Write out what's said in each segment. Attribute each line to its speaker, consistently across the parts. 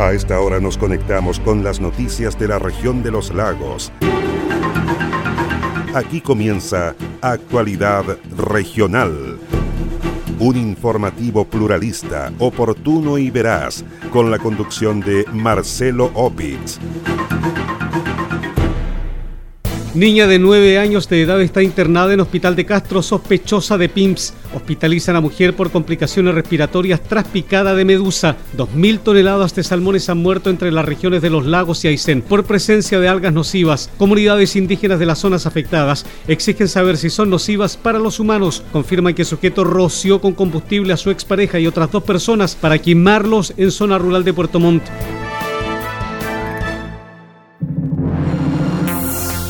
Speaker 1: A esta hora nos conectamos con las noticias de la región de los lagos. Aquí comienza Actualidad Regional. Un informativo pluralista, oportuno y veraz, con la conducción de Marcelo Opitz.
Speaker 2: Niña de 9 años de edad está internada en Hospital de Castro sospechosa de PIMS. Hospitalizan a mujer por complicaciones respiratorias tras picada de medusa. 2.000 toneladas de salmones han muerto entre las regiones de los lagos y Aysén por presencia de algas nocivas. Comunidades indígenas de las zonas afectadas exigen saber si son nocivas para los humanos. Confirman que el sujeto roció con combustible a su expareja y otras dos personas para quemarlos en zona rural de Puerto Montt.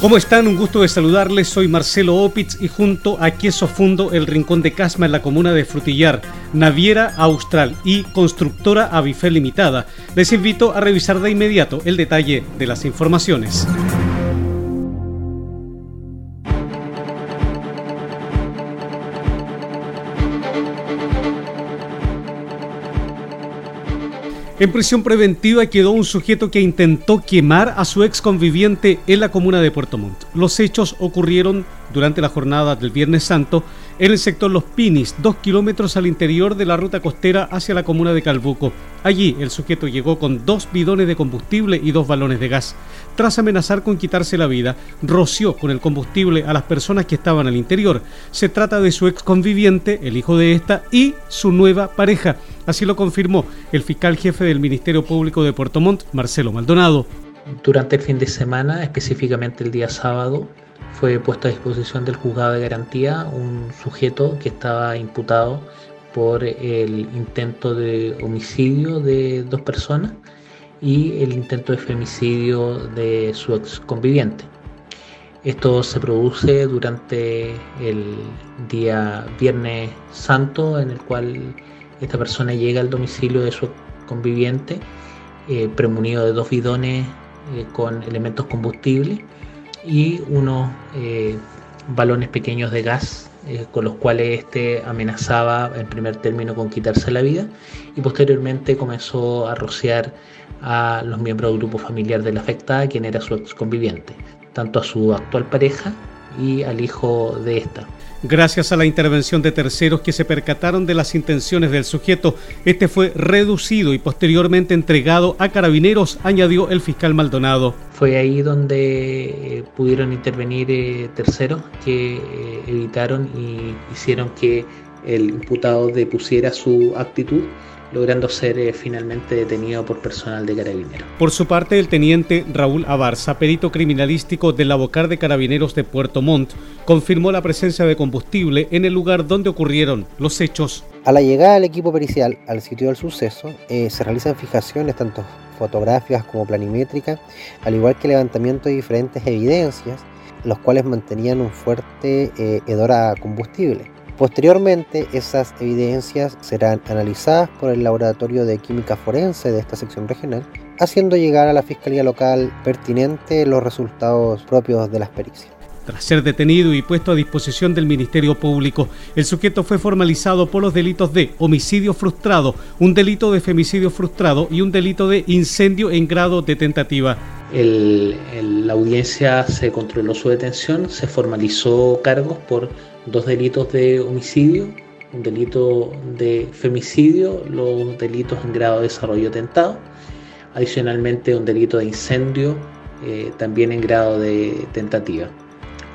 Speaker 2: ¿Cómo están? Un gusto de saludarles. Soy Marcelo Opitz y junto a Queso Fundo, el Rincón de Casma en la comuna de Frutillar, Naviera Austral y Constructora Avifel Limitada, les invito a revisar de inmediato el detalle de las informaciones. En prisión preventiva quedó un sujeto que intentó quemar a su ex conviviente en la comuna de Puerto Montt. Los hechos ocurrieron durante la jornada del Viernes Santo en el sector Los Pinis, dos kilómetros al interior de la ruta costera hacia la comuna de Calbuco. Allí el sujeto llegó con dos bidones de combustible y dos balones de gas. Tras amenazar con quitarse la vida, roció con el combustible a las personas que estaban al interior. Se trata de su ex conviviente, el hijo de esta, y su nueva pareja. Así lo confirmó el fiscal jefe del Ministerio Público de Puerto Montt, Marcelo Maldonado.
Speaker 3: Durante el fin de semana, específicamente el día sábado, fue puesto a disposición del juzgado de garantía un sujeto que estaba imputado por el intento de homicidio de dos personas y el intento de femicidio de su ex conviviente. Esto se produce durante el día Viernes Santo, en el cual esta persona llega al domicilio de su conviviente, eh, premunido de dos bidones eh, con elementos combustibles y unos eh, balones pequeños de gas eh, con los cuales este amenazaba en primer término con quitarse la vida y posteriormente comenzó a rociar a los miembros del grupo familiar de la afectada, quien era su ex conviviente, tanto a su actual pareja y al hijo de esta.
Speaker 2: Gracias a la intervención de terceros que se percataron de las intenciones del sujeto, este fue reducido y posteriormente entregado a carabineros, añadió el fiscal Maldonado.
Speaker 3: Fue ahí donde eh, pudieron intervenir eh, terceros que eh, evitaron y hicieron que el imputado depusiera su actitud logrando ser eh, finalmente detenido por personal de Carabineros.
Speaker 2: Por su parte, el teniente Raúl Abarza, perito criminalístico del Abocar de Carabineros de Puerto Montt, confirmó la presencia de combustible en el lugar donde ocurrieron los hechos.
Speaker 4: A la llegada del equipo pericial al sitio del suceso, eh, se realizan fijaciones tanto fotográficas como planimétricas, al igual que levantamiento de diferentes evidencias, los cuales mantenían un fuerte eh, hedor a combustible. Posteriormente, esas evidencias serán analizadas por el Laboratorio de Química Forense de esta sección regional, haciendo llegar a la Fiscalía Local pertinente los resultados propios de las pericias.
Speaker 2: Tras ser detenido y puesto a disposición del Ministerio Público, el sujeto fue formalizado por los delitos de homicidio frustrado, un delito de femicidio frustrado y un delito de incendio en grado de tentativa.
Speaker 3: la audiencia se controló su detención, se formalizó cargos por dos delitos de homicidio, un delito de femicidio, los delitos en grado de desarrollo tentado, adicionalmente un delito de incendio, eh, también en grado de tentativa.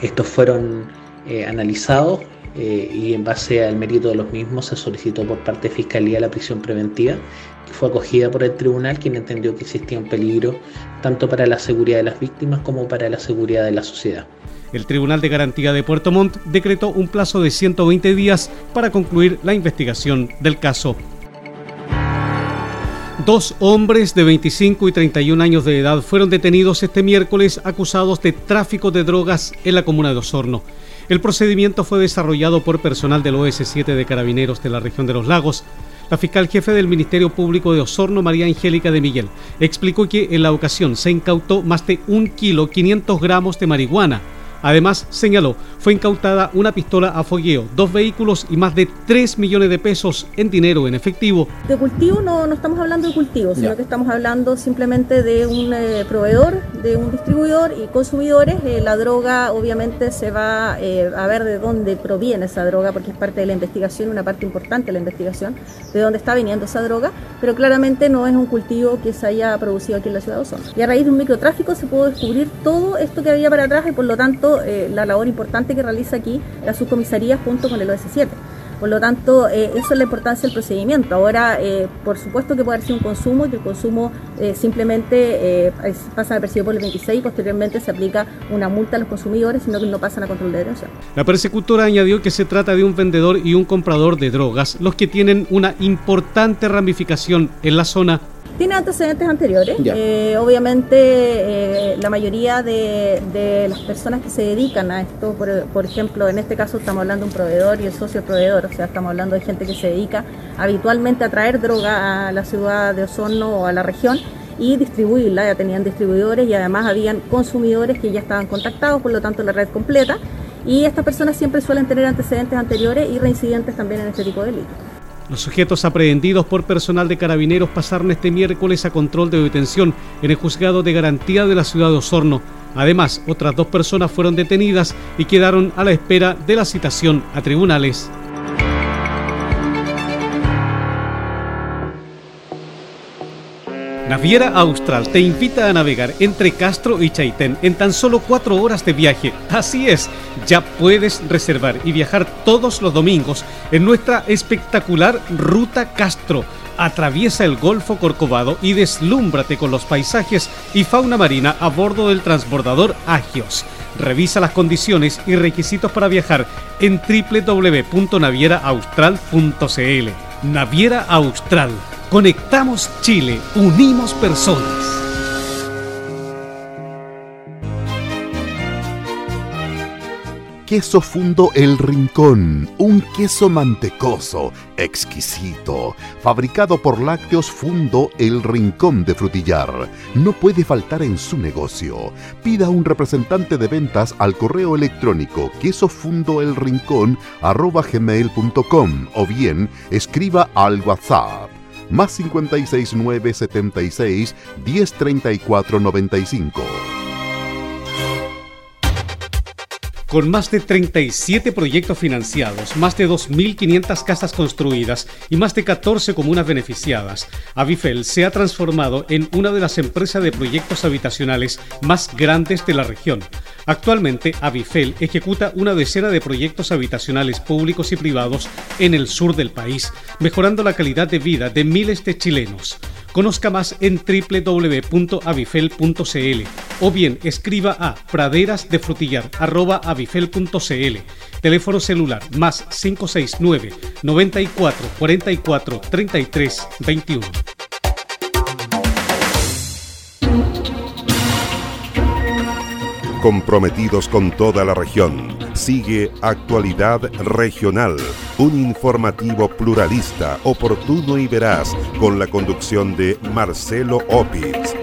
Speaker 3: Estos fueron eh, analizados eh, y en base al mérito de los mismos se solicitó por parte de Fiscalía la prisión preventiva, que fue acogida por el tribunal, quien entendió que existía un peligro tanto para la seguridad de las víctimas como para la seguridad de la sociedad.
Speaker 2: El Tribunal de Garantía de Puerto Montt decretó un plazo de 120 días para concluir la investigación del caso. Dos hombres de 25 y 31 años de edad fueron detenidos este miércoles acusados de tráfico de drogas en la comuna de Osorno. El procedimiento fue desarrollado por personal del OS7 de Carabineros de la región de los lagos. La fiscal jefe del Ministerio Público de Osorno, María Angélica de Miguel, explicó que en la ocasión se incautó más de un kilo 500 gramos de marihuana, Además, señaló, fue incautada una pistola a fogueo, dos vehículos y más de 3 millones de pesos en dinero en efectivo.
Speaker 5: De cultivo no, no estamos hablando de cultivo, sino que estamos hablando simplemente de un eh, proveedor, de un distribuidor y consumidores. Eh, la droga obviamente se va eh, a ver de dónde proviene esa droga, porque es parte de la investigación, una parte importante de la investigación, de dónde está viniendo esa droga, pero claramente no es un cultivo que se haya producido aquí en la ciudad de Osorno. Y a raíz de un microtráfico se pudo descubrir todo esto que había para atrás y por lo tanto la labor importante que realiza aquí la subcomisaría junto con el OS7. Por lo tanto, eh, eso es la importancia del procedimiento. Ahora, eh, por supuesto que puede haber sido un consumo y que el consumo eh, simplemente pasa a percibido por el 26 y posteriormente se aplica una multa a los consumidores, sino que no pasan a control de detención.
Speaker 2: La persecutora añadió que se trata de un vendedor y un comprador de drogas, los que tienen una importante ramificación en la zona
Speaker 5: tiene antecedentes anteriores. Eh, obviamente, eh, la mayoría de, las personas que se dedican a esto, por, ejemplo, en este caso estamos hablando de un proveedor y el socio proveedor, o sea, estamos hablando de gente que se dedica habitualmente a traer droga a la ciudad de Osorno o a la región y distribuirla. Ya tenían distribuidores y además habían consumidores que ya estaban contactados, por lo tanto, la red completa. Y estas personas siempre suelen tener antecedentes anteriores y reincidentes también en este tipo de delitos.
Speaker 2: Los sujetos aprehendidos por personal de carabineros pasaron este miércoles a control de detención en el juzgado de garantía de la ciudad de Osorno. Además, otras dos personas fueron detenidas y quedaron a la espera de la citación a tribunales. Naviera Austral te invita a navegar entre Castro y Chaitén en tan solo cuatro horas de viaje. Así es, ya puedes reservar y viajar todos los domingos en nuestra espectacular Ruta Castro. Atraviesa el Golfo Corcovado y deslúmbrate con los paisajes y fauna marina a bordo del transbordador Agios. Revisa las condiciones y requisitos para viajar en www.navieraaustral.cl. Naviera Austral Conectamos Chile, unimos personas.
Speaker 6: Queso Fundo El Rincón, un queso mantecoso, exquisito, fabricado por Lácteos Fundo El Rincón de Frutillar. No puede faltar en su negocio. Pida un representante de ventas al correo electrónico quesofundoelrincón.com o bien escriba al WhatsApp más 569 76
Speaker 2: Con más de 37 proyectos financiados, más de 2.500 casas construidas y más de 14 comunas beneficiadas, Avifel se ha transformado en una de las empresas de proyectos habitacionales más grandes de la región. Actualmente, Avifel ejecuta una decena de proyectos habitacionales públicos y privados en el sur del país, mejorando la calidad de vida de miles de chilenos. Conozca más en www.avifel.cl o bien escriba a praderasdefrutillar.avifel.cl. Teléfono celular más 569 94 44 33 21.
Speaker 1: comprometidos con toda la región. Sigue Actualidad Regional, un informativo pluralista, oportuno y veraz, con la conducción de Marcelo Opitz.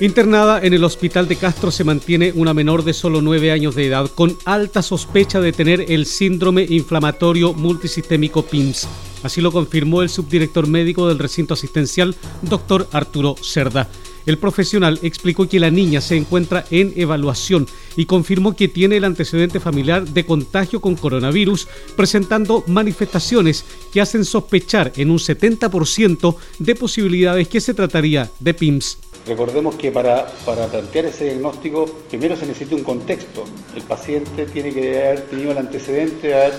Speaker 2: Internada en el hospital de Castro se mantiene una menor de solo 9 años de edad con alta sospecha de tener el síndrome inflamatorio multisistémico PIMS. Así lo confirmó el subdirector médico del recinto asistencial, doctor Arturo Cerda. El profesional explicó que la niña se encuentra en evaluación y confirmó que tiene el antecedente familiar de contagio con coronavirus, presentando manifestaciones que hacen sospechar en un 70% de posibilidades que se trataría de PIMS.
Speaker 7: Recordemos que para, para, plantear ese diagnóstico primero se necesita un contexto. El paciente tiene que haber tenido el antecedente de haber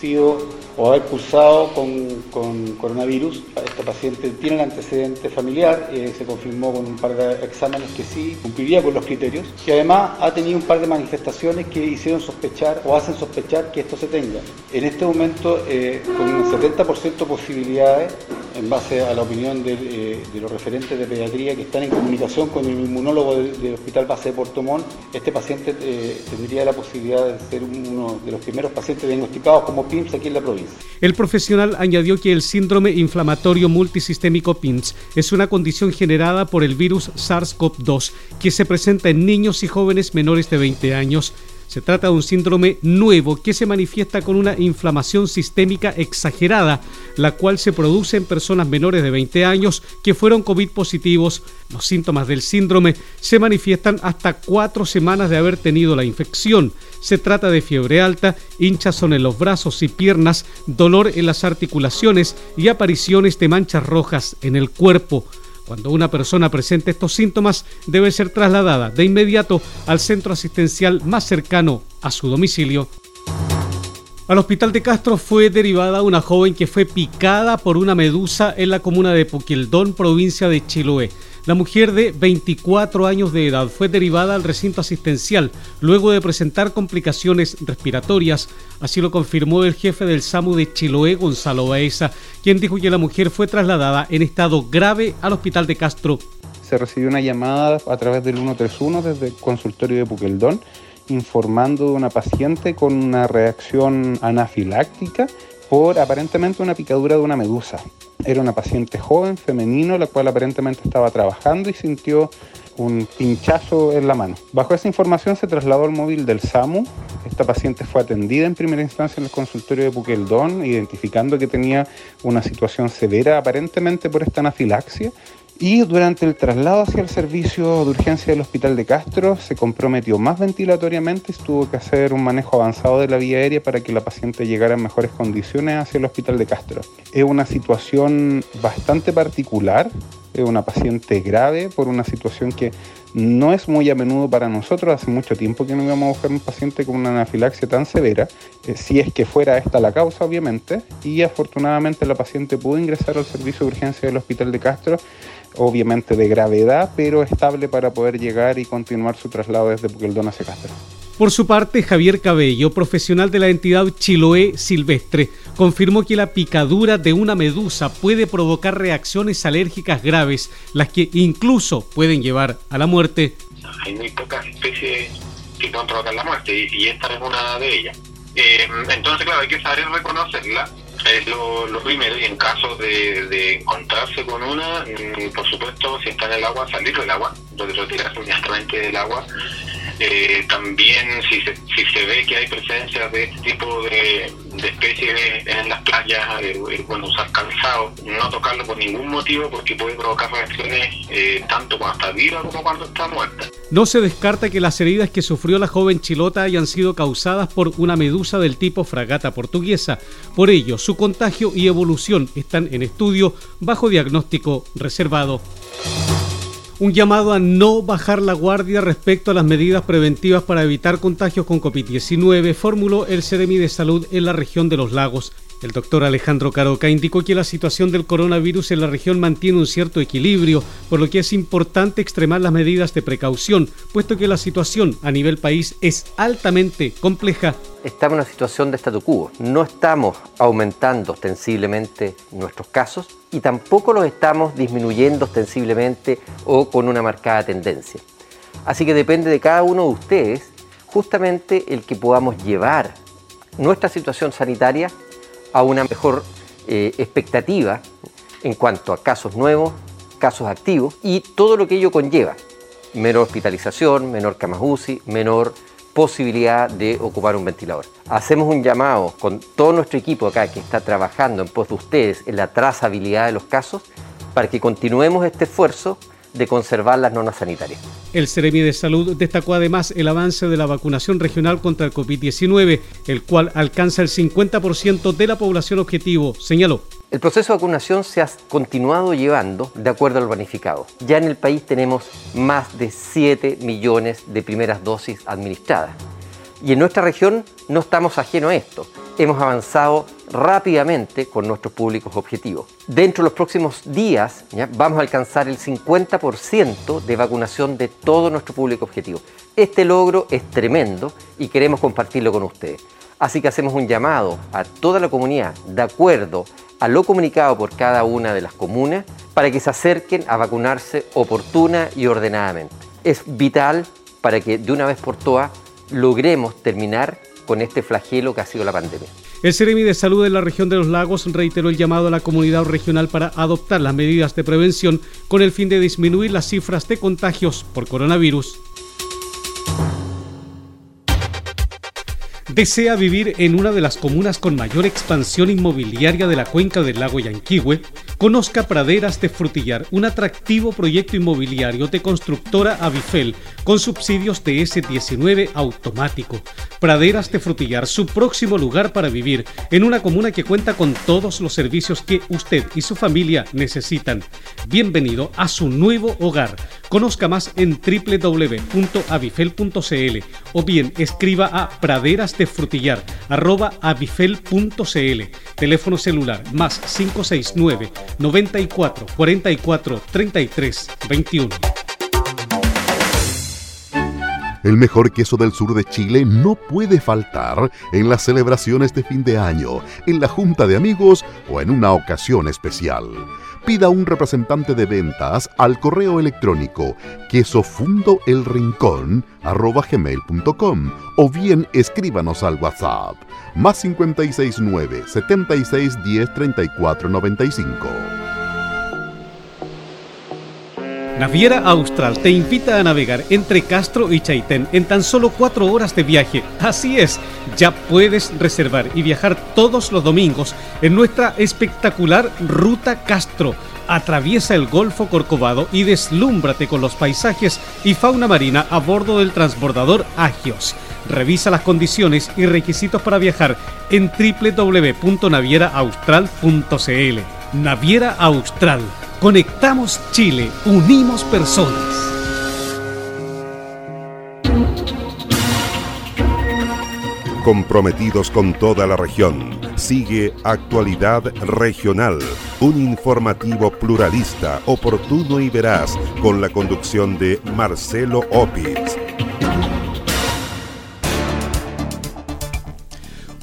Speaker 7: sido o haber cursado con, coronavirus. Este paciente tiene el antecedente familiar, eh, se confirmó con un par de exámenes que sí cumpliría con los criterios y además ha tenido un par de manifestaciones que hicieron sospechar o hacen sospechar que esto se tenga. En este momento, eh, con un 70% de posibilidades, en base a la opinión de, los referentes de pediatría que están en comunicación con el inmunólogo del, Hospital Base de Puerto Montt, este paciente tendría la posibilidad de ser uno de los primeros pacientes diagnosticados como PIMS aquí en la provincia.
Speaker 2: El profesional añadió que el síndrome inflamatorio multisistémico PIMS es una condición generada por el virus SARS-CoV-2 que se presenta en niños y jóvenes menores de 20 años se trata de un síndrome nuevo que se manifiesta con una inflamación sistémica exagerada, la cual se produce en personas menores de 20 años que fueron COVID positivos. Los síntomas del síndrome se manifiestan hasta cuatro semanas de haber tenido la infección. Se trata de fiebre alta, hinchazón en los brazos y piernas, dolor en las articulaciones y apariciones de manchas rojas en el cuerpo. Cuando una persona presente estos síntomas, debe ser trasladada de inmediato al centro asistencial más cercano a su domicilio. Al hospital de Castro fue derivada una joven que fue picada por una medusa en la comuna de Puquildón, provincia de Chiloé. La mujer de 24 años de edad fue derivada al recinto asistencial luego de presentar complicaciones respiratorias. Así lo confirmó el jefe del SAMU de Chiloé, Gonzalo Baeza, quien dijo que la mujer fue trasladada en estado grave al hospital de Castro.
Speaker 8: Se recibió una llamada a través del 131 desde el consultorio de Puqueldón informando de una paciente con una reacción anafiláctica por aparentemente una picadura de una medusa. Era una paciente joven, femenino, la cual aparentemente estaba trabajando y sintió un pinchazo en la mano. Bajo esa información se trasladó al móvil del SAMU. Esta paciente fue atendida en primera instancia en el consultorio de Puqueldón, identificando que tenía una situación severa aparentemente por esta anafilaxia y durante el traslado hacia el servicio de urgencia del Hospital de Castro se comprometió más ventilatoriamente y tuvo que hacer un manejo avanzado de la vía aérea para que la paciente llegara en mejores condiciones hacia el Hospital de Castro. Es una situación bastante particular, es una paciente grave por una situación que no es muy a menudo para nosotros, hace mucho tiempo que no íbamos a buscar un paciente con una anafilaxia tan severa, eh, si es que fuera esta la causa obviamente, y afortunadamente la paciente pudo ingresar al servicio de urgencia del Hospital de Castro obviamente de gravedad, pero estable para poder llegar y continuar su traslado desde Puqueldón hacia Castro.
Speaker 2: Por su parte, Javier Cabello, profesional de la entidad Chiloé Silvestre, confirmó que la picadura de una medusa puede provocar reacciones alérgicas graves, las que incluso pueden llevar a la muerte.
Speaker 9: Hay muy pocas especies que pueden provocar la muerte y esta es una de ellas. Eh, entonces, claro, hay que saber reconocerla es lo, primero y en caso de, encontrarse con una, mm, por supuesto, si está en el agua, salir del agua, retirarse inmediatamente del agua eh, también si se, si se ve que hay presencia de este tipo de, especies en las playas, eh, bueno, usar calzado, no tocarlo por ningún motivo porque puede provocar reacciones eh, tanto cuando está viva como cuando está muerta.
Speaker 2: No se descarta que las heridas que sufrió la joven chilota hayan sido causadas por una medusa del tipo fragata portuguesa. Por ello, su contagio y evolución están en estudio bajo diagnóstico reservado un llamado a no bajar la guardia respecto a las medidas preventivas para evitar contagios con COVID-19 formuló el Ceremi de Salud en la región de los lagos. El doctor Alejandro Caroca indicó que la situación del coronavirus en la región mantiene un cierto equilibrio, por lo que es importante extremar las medidas de precaución, puesto que la situación a nivel país es altamente compleja.
Speaker 10: Estamos en una situación de statu quo. No estamos aumentando ostensiblemente nuestros casos y tampoco los estamos disminuyendo ostensiblemente o con una marcada tendencia. Así que depende de cada uno de ustedes justamente el que podamos llevar nuestra situación sanitaria a una mejor eh, expectativa en cuanto a casos nuevos, casos activos y todo lo que ello conlleva. Menor hospitalización, menor camas UCI, menor posibilidad de ocupar un ventilador. Hacemos un llamado con todo nuestro equipo acá que está trabajando en pos de ustedes en la trazabilidad de los casos para que continuemos este esfuerzo de conservar las normas sanitarias.
Speaker 2: El Ceremi de Salud destacó además el avance de la vacunación regional contra el COVID-19, el cual alcanza el 50% de la población objetivo, señaló.
Speaker 10: El proceso de vacunación se ha continuado llevando de acuerdo al planificado. Ya en el país tenemos más de 7 millones de primeras dosis administradas. Y en nuestra región no estamos ajenos a esto. Hemos avanzado rápidamente con nuestros públicos objetivos. Dentro de los próximos días vamos a alcanzar el 50% de vacunación de todo nuestro público objetivo. Este logro es tremendo y queremos compartirlo con ustedes. Así que hacemos un llamado a toda la comunidad, de acuerdo a lo comunicado por cada una de las comunas, para que se acerquen a vacunarse oportuna y ordenadamente. Es vital para que de una vez por todas logremos terminar con este flagelo que ha sido la pandemia.
Speaker 2: El Ceremi de Salud de la región de los lagos reiteró el llamado a la comunidad regional para adoptar las medidas de prevención con el fin de disminuir las cifras de contagios por coronavirus desea vivir en una de las comunas con mayor expansión inmobiliaria de la cuenca del lago Yanquihue, conozca Praderas de Frutillar, un atractivo proyecto inmobiliario de constructora Avifel con subsidios de S19 automático. Praderas de Frutillar, su próximo lugar para vivir en una comuna que cuenta con todos los servicios que usted y su familia necesitan. Bienvenido a su nuevo hogar. Conozca más en www.avifel.cl o bien escriba a praderas de frutillar arroba avifel.cl. Teléfono celular más 569 94 44 33 21.
Speaker 6: El mejor queso del sur de Chile no puede faltar en las celebraciones de fin de año, en la junta de amigos o en una ocasión especial. Pida un representante de ventas al correo electrónico quesofundoelrincón.com o bien escríbanos al WhatsApp más 569 76 10 34 95.
Speaker 2: Naviera Austral te invita a navegar entre Castro y Chaitén en tan solo cuatro horas de viaje. Así es, ya puedes reservar y viajar todos los domingos en nuestra espectacular Ruta Castro. Atraviesa el Golfo Corcovado y deslúmbrate con los paisajes y fauna marina a bordo del transbordador Agios. Revisa las condiciones y requisitos para viajar en www.navieraaustral.cl. Naviera Austral Conectamos Chile, unimos personas.
Speaker 1: Comprometidos con toda la región, sigue Actualidad Regional, un informativo pluralista, oportuno y veraz, con la conducción de Marcelo Opitz.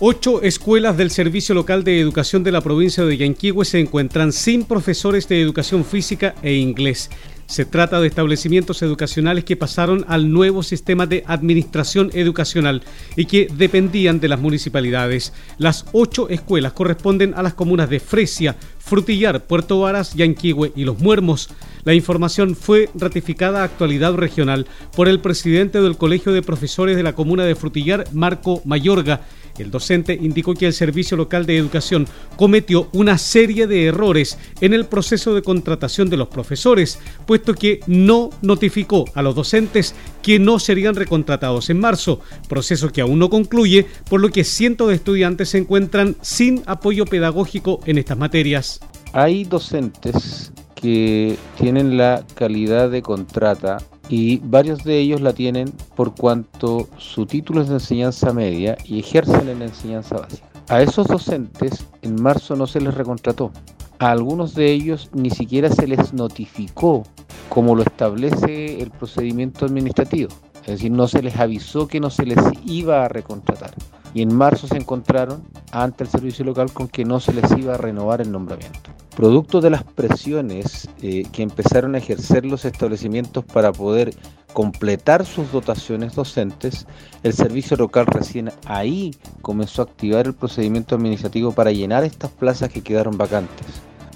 Speaker 2: Ocho escuelas del Servicio Local de Educación de la provincia de Yanquihue se encuentran sin profesores de educación física e inglés. Se trata de establecimientos educacionales que pasaron al nuevo sistema de administración educacional y que dependían de las municipalidades. Las ocho escuelas corresponden a las comunas de Fresia, Frutillar, Puerto Varas, Yanquihue y Los Muermos. La información fue ratificada a actualidad regional por el presidente del Colegio de Profesores de la comuna de Frutillar, Marco Mayorga, el docente indicó que el Servicio Local de Educación cometió una serie de errores en el proceso de contratación de los profesores, puesto que no notificó a los docentes que no serían recontratados en marzo, proceso que aún no concluye, por lo que cientos de estudiantes se encuentran sin apoyo pedagógico en estas materias.
Speaker 11: Hay docentes que tienen la calidad de contrata y varios de ellos la tienen por cuanto su título es de enseñanza media y ejercen en la enseñanza básica. A esos docentes en marzo no se les recontrató. A algunos de ellos ni siquiera se les notificó como lo establece el procedimiento administrativo. Es decir, no se les avisó que no se les iba a recontratar. Y en marzo se encontraron ante el servicio local con que no se les iba a renovar el nombramiento. Producto de las presiones eh, que empezaron a ejercer los establecimientos para poder completar sus dotaciones docentes, el servicio local recién ahí comenzó a activar el procedimiento administrativo para llenar estas plazas que quedaron vacantes.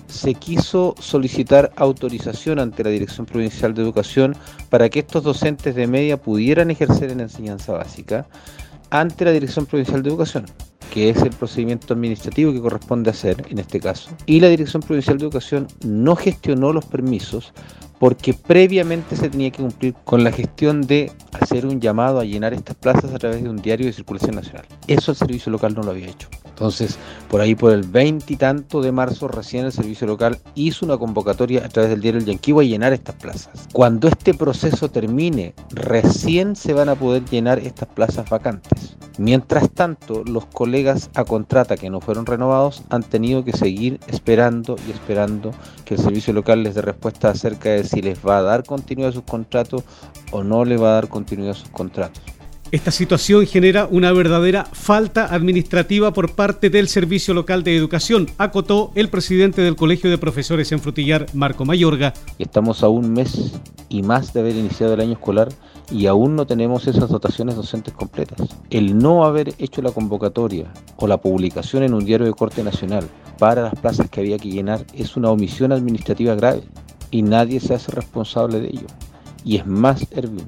Speaker 11: Se quiso solicitar autorización ante la Dirección Provincial de Educación para que estos docentes de media pudieran ejercer en enseñanza básica ante la Dirección Provincial de Educación que es el procedimiento administrativo que corresponde hacer en este caso, y la Dirección Provincial de Educación no gestionó los permisos porque previamente se tenía que cumplir con la gestión de hacer un llamado a llenar estas plazas a través de un diario de circulación nacional. Eso el servicio local no lo había hecho. Entonces, por ahí por el 20 y tanto de marzo, recién el servicio local hizo una convocatoria a través del diario El Yanquiwa a llenar estas plazas. Cuando este proceso termine, recién se van a poder llenar estas plazas vacantes. Mientras tanto, los colegas a contrata que no fueron renovados han tenido que seguir esperando y esperando que el servicio local les dé respuesta acerca de si les va a dar continuidad a sus contratos o no les va a dar continuidad a sus contratos.
Speaker 2: Esta situación genera una verdadera falta administrativa por parte del Servicio Local de Educación, acotó el presidente del Colegio de Profesores en Frutillar, Marco Mayorga.
Speaker 11: Estamos a un mes y más de haber iniciado el año escolar y aún no tenemos esas dotaciones docentes completas. El no haber hecho la convocatoria o la publicación en un diario de corte nacional para las plazas que había que llenar es una omisión administrativa grave y nadie se hace responsable de ello. Y es más, Erwin,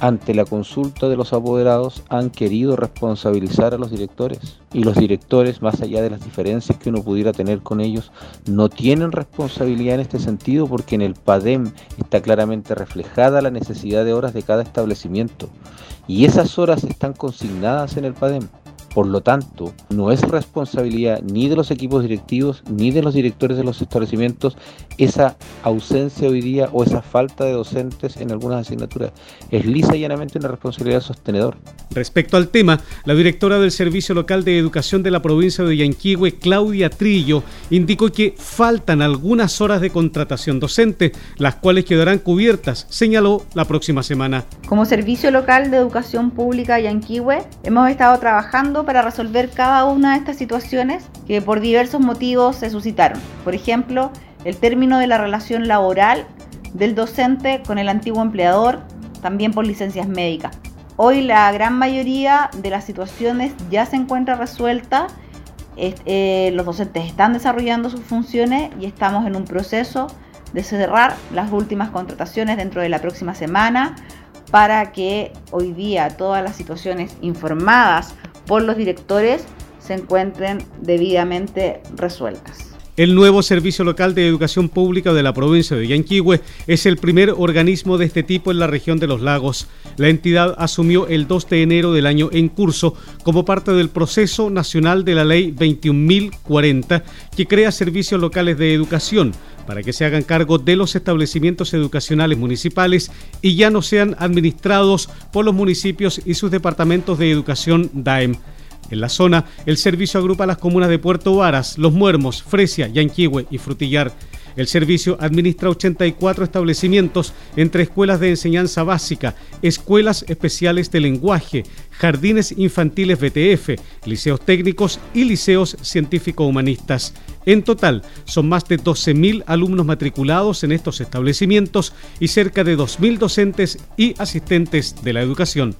Speaker 11: ante la consulta de los apoderados han querido responsabilizar a los directores y los directores, más allá de las diferencias que uno pudiera tener con ellos, no tienen responsabilidad en este sentido porque en el PADEM está claramente reflejada la necesidad de horas de cada establecimiento y esas horas están consignadas en el PADEM. Por lo tanto, no es responsabilidad ni de los equipos directivos ni de los directores de los establecimientos esa ausencia hoy día o esa falta de docentes en algunas asignaturas. Es lisa y llanamente una responsabilidad sostenedor.
Speaker 2: Respecto al tema, la directora del Servicio Local de Educación de la provincia de Yanquihue, Claudia Trillo, indicó que faltan algunas horas de contratación docente, las cuales quedarán cubiertas, señaló la próxima semana.
Speaker 12: Como Servicio Local de Educación Pública Yanquihue, hemos estado trabajando para resolver cada una de estas situaciones que por diversos motivos se suscitaron. Por ejemplo, el término de la relación laboral del docente con el antiguo empleador, también por licencias médicas. Hoy la gran mayoría de las situaciones ya se encuentra resuelta, eh, los docentes están desarrollando sus funciones y estamos en un proceso de cerrar las últimas contrataciones dentro de la próxima semana para que hoy día todas las situaciones informadas por los directores se encuentren debidamente resueltas.
Speaker 2: El nuevo Servicio Local de Educación Pública de la provincia de Yanquihue es el primer organismo de este tipo en la región de los lagos. La entidad asumió el 2 de enero del año en curso como parte del proceso nacional de la Ley 21.040 que crea servicios locales de educación para que se hagan cargo de los establecimientos educacionales municipales y ya no sean administrados por los municipios y sus departamentos de educación DAEM. En la zona, el servicio agrupa las comunas de Puerto Varas, Los Muermos, Fresia, Yanquihue y Frutillar. El servicio administra 84 establecimientos entre escuelas de enseñanza básica, escuelas especiales de lenguaje, jardines infantiles BTF, liceos técnicos y liceos científico-humanistas. En total, son más de 12.000 alumnos matriculados en estos establecimientos y cerca de 2.000 docentes y asistentes de la educación.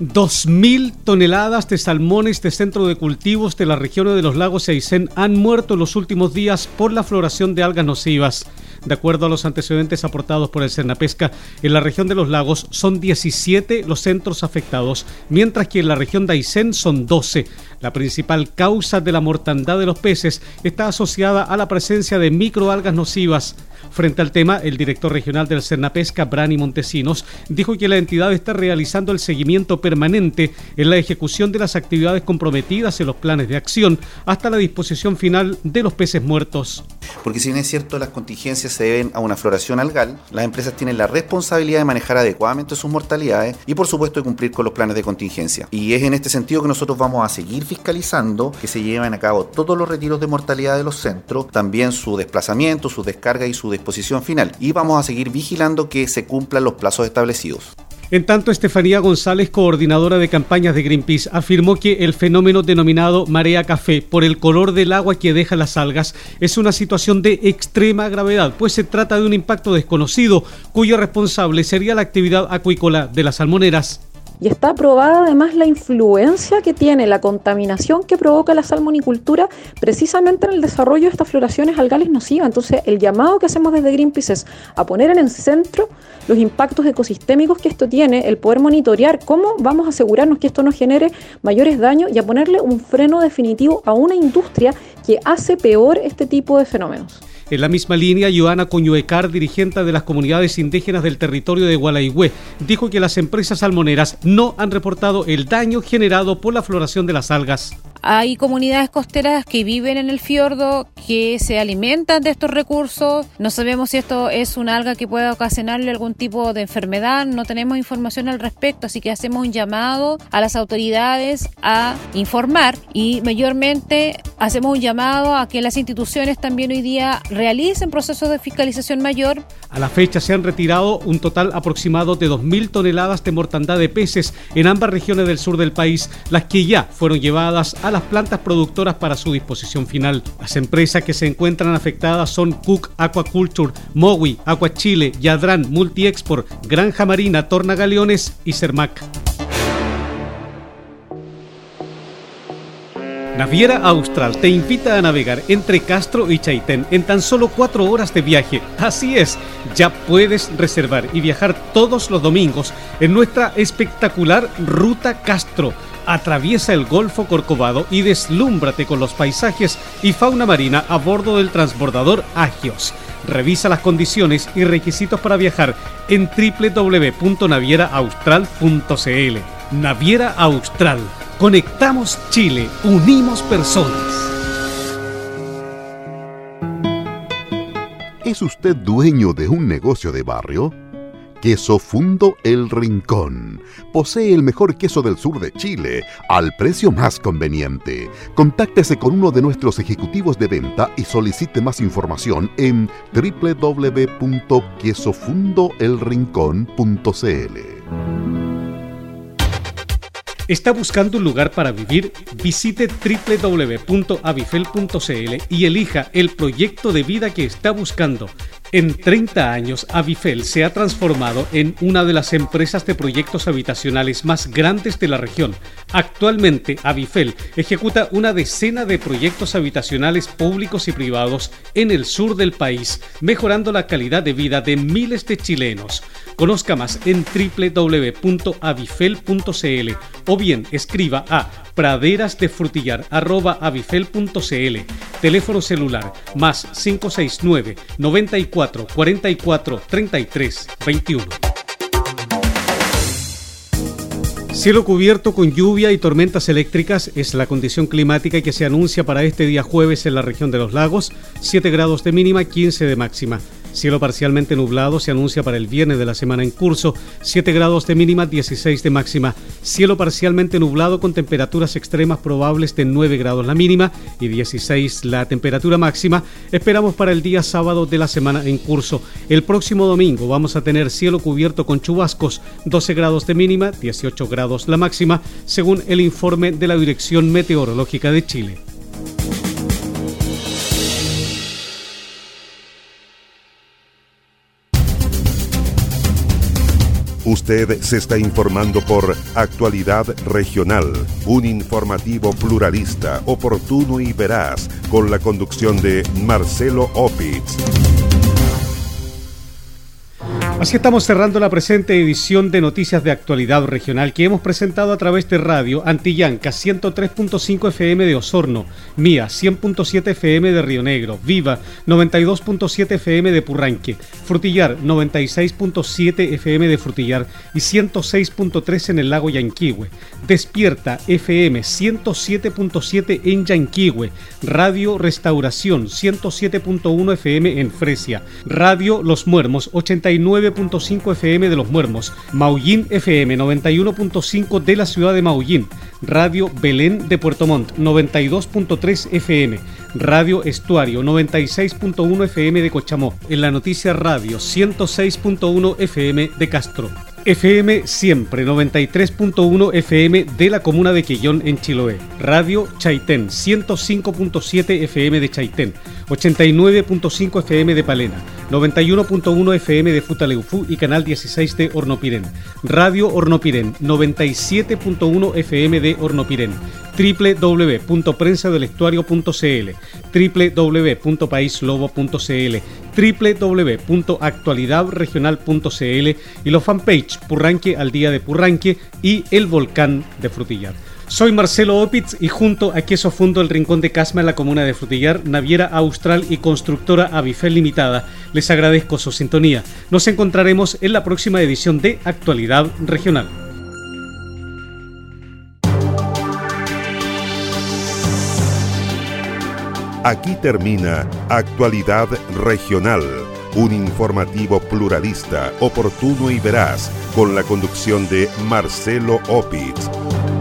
Speaker 2: 2.000 toneladas de salmones de centro de cultivos de la región de los lagos Aysén han muerto en los últimos días por la floración de algas nocivas. De acuerdo a los antecedentes aportados por el Cernapesca, en la región de los lagos son 17 los centros afectados, mientras que en la región de Aysén son 12. La principal causa de la mortandad de los peces está asociada a la presencia de microalgas nocivas. Frente al tema, el director regional del Cernapesca, Brani Montesinos, dijo que la entidad está realizando el seguimiento permanente en la ejecución de las actividades comprometidas en los planes de acción hasta la disposición final de los peces muertos.
Speaker 13: Porque si bien es cierto las contingencias se deben a una floración algal, las empresas tienen la responsabilidad de manejar adecuadamente sus mortalidades y por supuesto de cumplir con los planes de contingencia. Y es en este sentido que nosotros vamos a seguir fiscalizando que se lleven a cabo todos los retiros de mortalidad de los centros, también su desplazamiento, su descarga y su disposición final. Y vamos a seguir vigilando que se cumplan los plazos establecidos.
Speaker 2: En tanto, Estefanía González, coordinadora de campañas de Greenpeace, afirmó que el fenómeno denominado marea café por el color del agua que deja las algas es una situación de extrema gravedad, pues se trata de un impacto desconocido cuyo responsable sería la actividad acuícola de las salmoneras.
Speaker 14: Y está probada además la influencia que tiene la contaminación que provoca la salmonicultura precisamente en el desarrollo de estas floraciones algales nocivas. Entonces, el llamado que hacemos desde Greenpeace es a poner en el centro los impactos ecosistémicos que esto tiene, el poder monitorear cómo vamos a asegurarnos que esto no genere mayores daños y a ponerle un freno definitivo a una industria que hace peor este tipo de fenómenos.
Speaker 2: En la misma línea, Joana Coñuecar, dirigente de las comunidades indígenas del territorio de Gualaigüe, dijo que las empresas salmoneras no han reportado el daño generado por la floración de las algas.
Speaker 15: Hay comunidades costeras que viven en el fiordo, que se alimentan de estos recursos. No sabemos si esto es un alga que pueda ocasionarle algún tipo de enfermedad. No tenemos información al respecto, así que hacemos un llamado a las autoridades a informar y mayormente hacemos un llamado a que las instituciones también hoy día realicen procesos de fiscalización mayor.
Speaker 2: A la fecha se han retirado un total aproximado de 2.000 toneladas de mortandad de peces en ambas regiones del sur del país, las que ya fueron llevadas a las plantas productoras para su disposición final. Las empresas que se encuentran afectadas son Cook Aquaculture, Mowi, Aqua Chile, Yadran, Multiexport, Granja Marina, Torna Galeones y Cermac. Naviera Austral te invita a navegar entre Castro y Chaitén en tan solo cuatro horas de viaje. Así es, ya puedes reservar y viajar todos los domingos en nuestra espectacular Ruta Castro. Atraviesa el Golfo Corcovado y deslúmbrate con los paisajes y fauna marina a bordo del transbordador Agios. Revisa las condiciones y requisitos para viajar en www.navieraaustral.cl. Naviera Austral Conectamos Chile, unimos personas.
Speaker 6: ¿Es usted dueño de un negocio de barrio? Queso Fundo El Rincón. Posee el mejor queso del sur de Chile al precio más conveniente. Contáctese con uno de nuestros ejecutivos de venta y solicite más información en www.quesofundoelrincón.cl.
Speaker 2: ¿Está buscando un lugar para vivir? Visite www.avifel.cl y elija el proyecto de vida que está buscando. En 30 años, Avifel se ha transformado en una de las empresas de proyectos habitacionales más grandes de la región. Actualmente, Avifel ejecuta una decena de proyectos habitacionales públicos y privados en el sur del país, mejorando la calidad de vida de miles de chilenos. Conozca más en www.avifel.cl o bien escriba a praderasdefrutillar.avifel.cl. Teléfono celular más 569 94 44 33 21. Cielo cubierto con lluvia y tormentas eléctricas es la condición climática que se anuncia para este día jueves en la región de los lagos, 7 grados de mínima, 15 de máxima. Cielo parcialmente nublado se anuncia para el viernes de la semana en curso, 7 grados de mínima, 16 de máxima. Cielo parcialmente nublado con temperaturas extremas probables de 9 grados la mínima y 16 la temperatura máxima. Esperamos para el día sábado de la semana en curso. El próximo domingo vamos a tener cielo cubierto con chubascos, 12 grados de mínima, 18 grados la máxima, según el informe de la Dirección Meteorológica de Chile.
Speaker 1: Usted se está informando por Actualidad Regional, un informativo pluralista, oportuno y veraz, con la conducción de Marcelo Opitz.
Speaker 2: Así estamos cerrando la presente edición de Noticias de Actualidad Regional que hemos presentado a través de radio Antillanca 103.5 FM de Osorno, Mía 100.7 FM de Río Negro, Viva 92.7 FM de Purranque, Frutillar 96.7 FM de Frutillar y 106.3 en el lago Yanquihue, Despierta FM 107.7 en Yanquihue, Radio Restauración 107.1 FM en Fresia, Radio Los Muermos 89 FM de Los Muermos, Maullín FM 91.5 de la ciudad de Maullín, Radio Belén de Puerto Montt 92.3 FM, Radio Estuario 96.1 FM de Cochamó, en la noticia Radio 106.1 FM de Castro. FM Siempre 93.1 FM de la comuna de Quillón en Chiloé. Radio Chaitén 105.7 FM de Chaitén. 89.5 FM de Palena. 91.1 FM de Futaleufú y Canal 16 de Hornopirén. Radio Hornopirén 97.1 FM de Hornopirén www.prensadelestuario.cl, www.paislobo.cl, www.actualidadregional.cl y los fanpage Purranque al día de Purranque y El Volcán de Frutillar. Soy Marcelo Opitz y junto a Queso Fundo El Rincón de Casma en la comuna de Frutillar, Naviera Austral y Constructora Avifel Limitada, les agradezco su sintonía. Nos encontraremos en la próxima edición de Actualidad Regional.
Speaker 1: Aquí termina Actualidad Regional, un informativo pluralista, oportuno y veraz, con la conducción de Marcelo Opitz.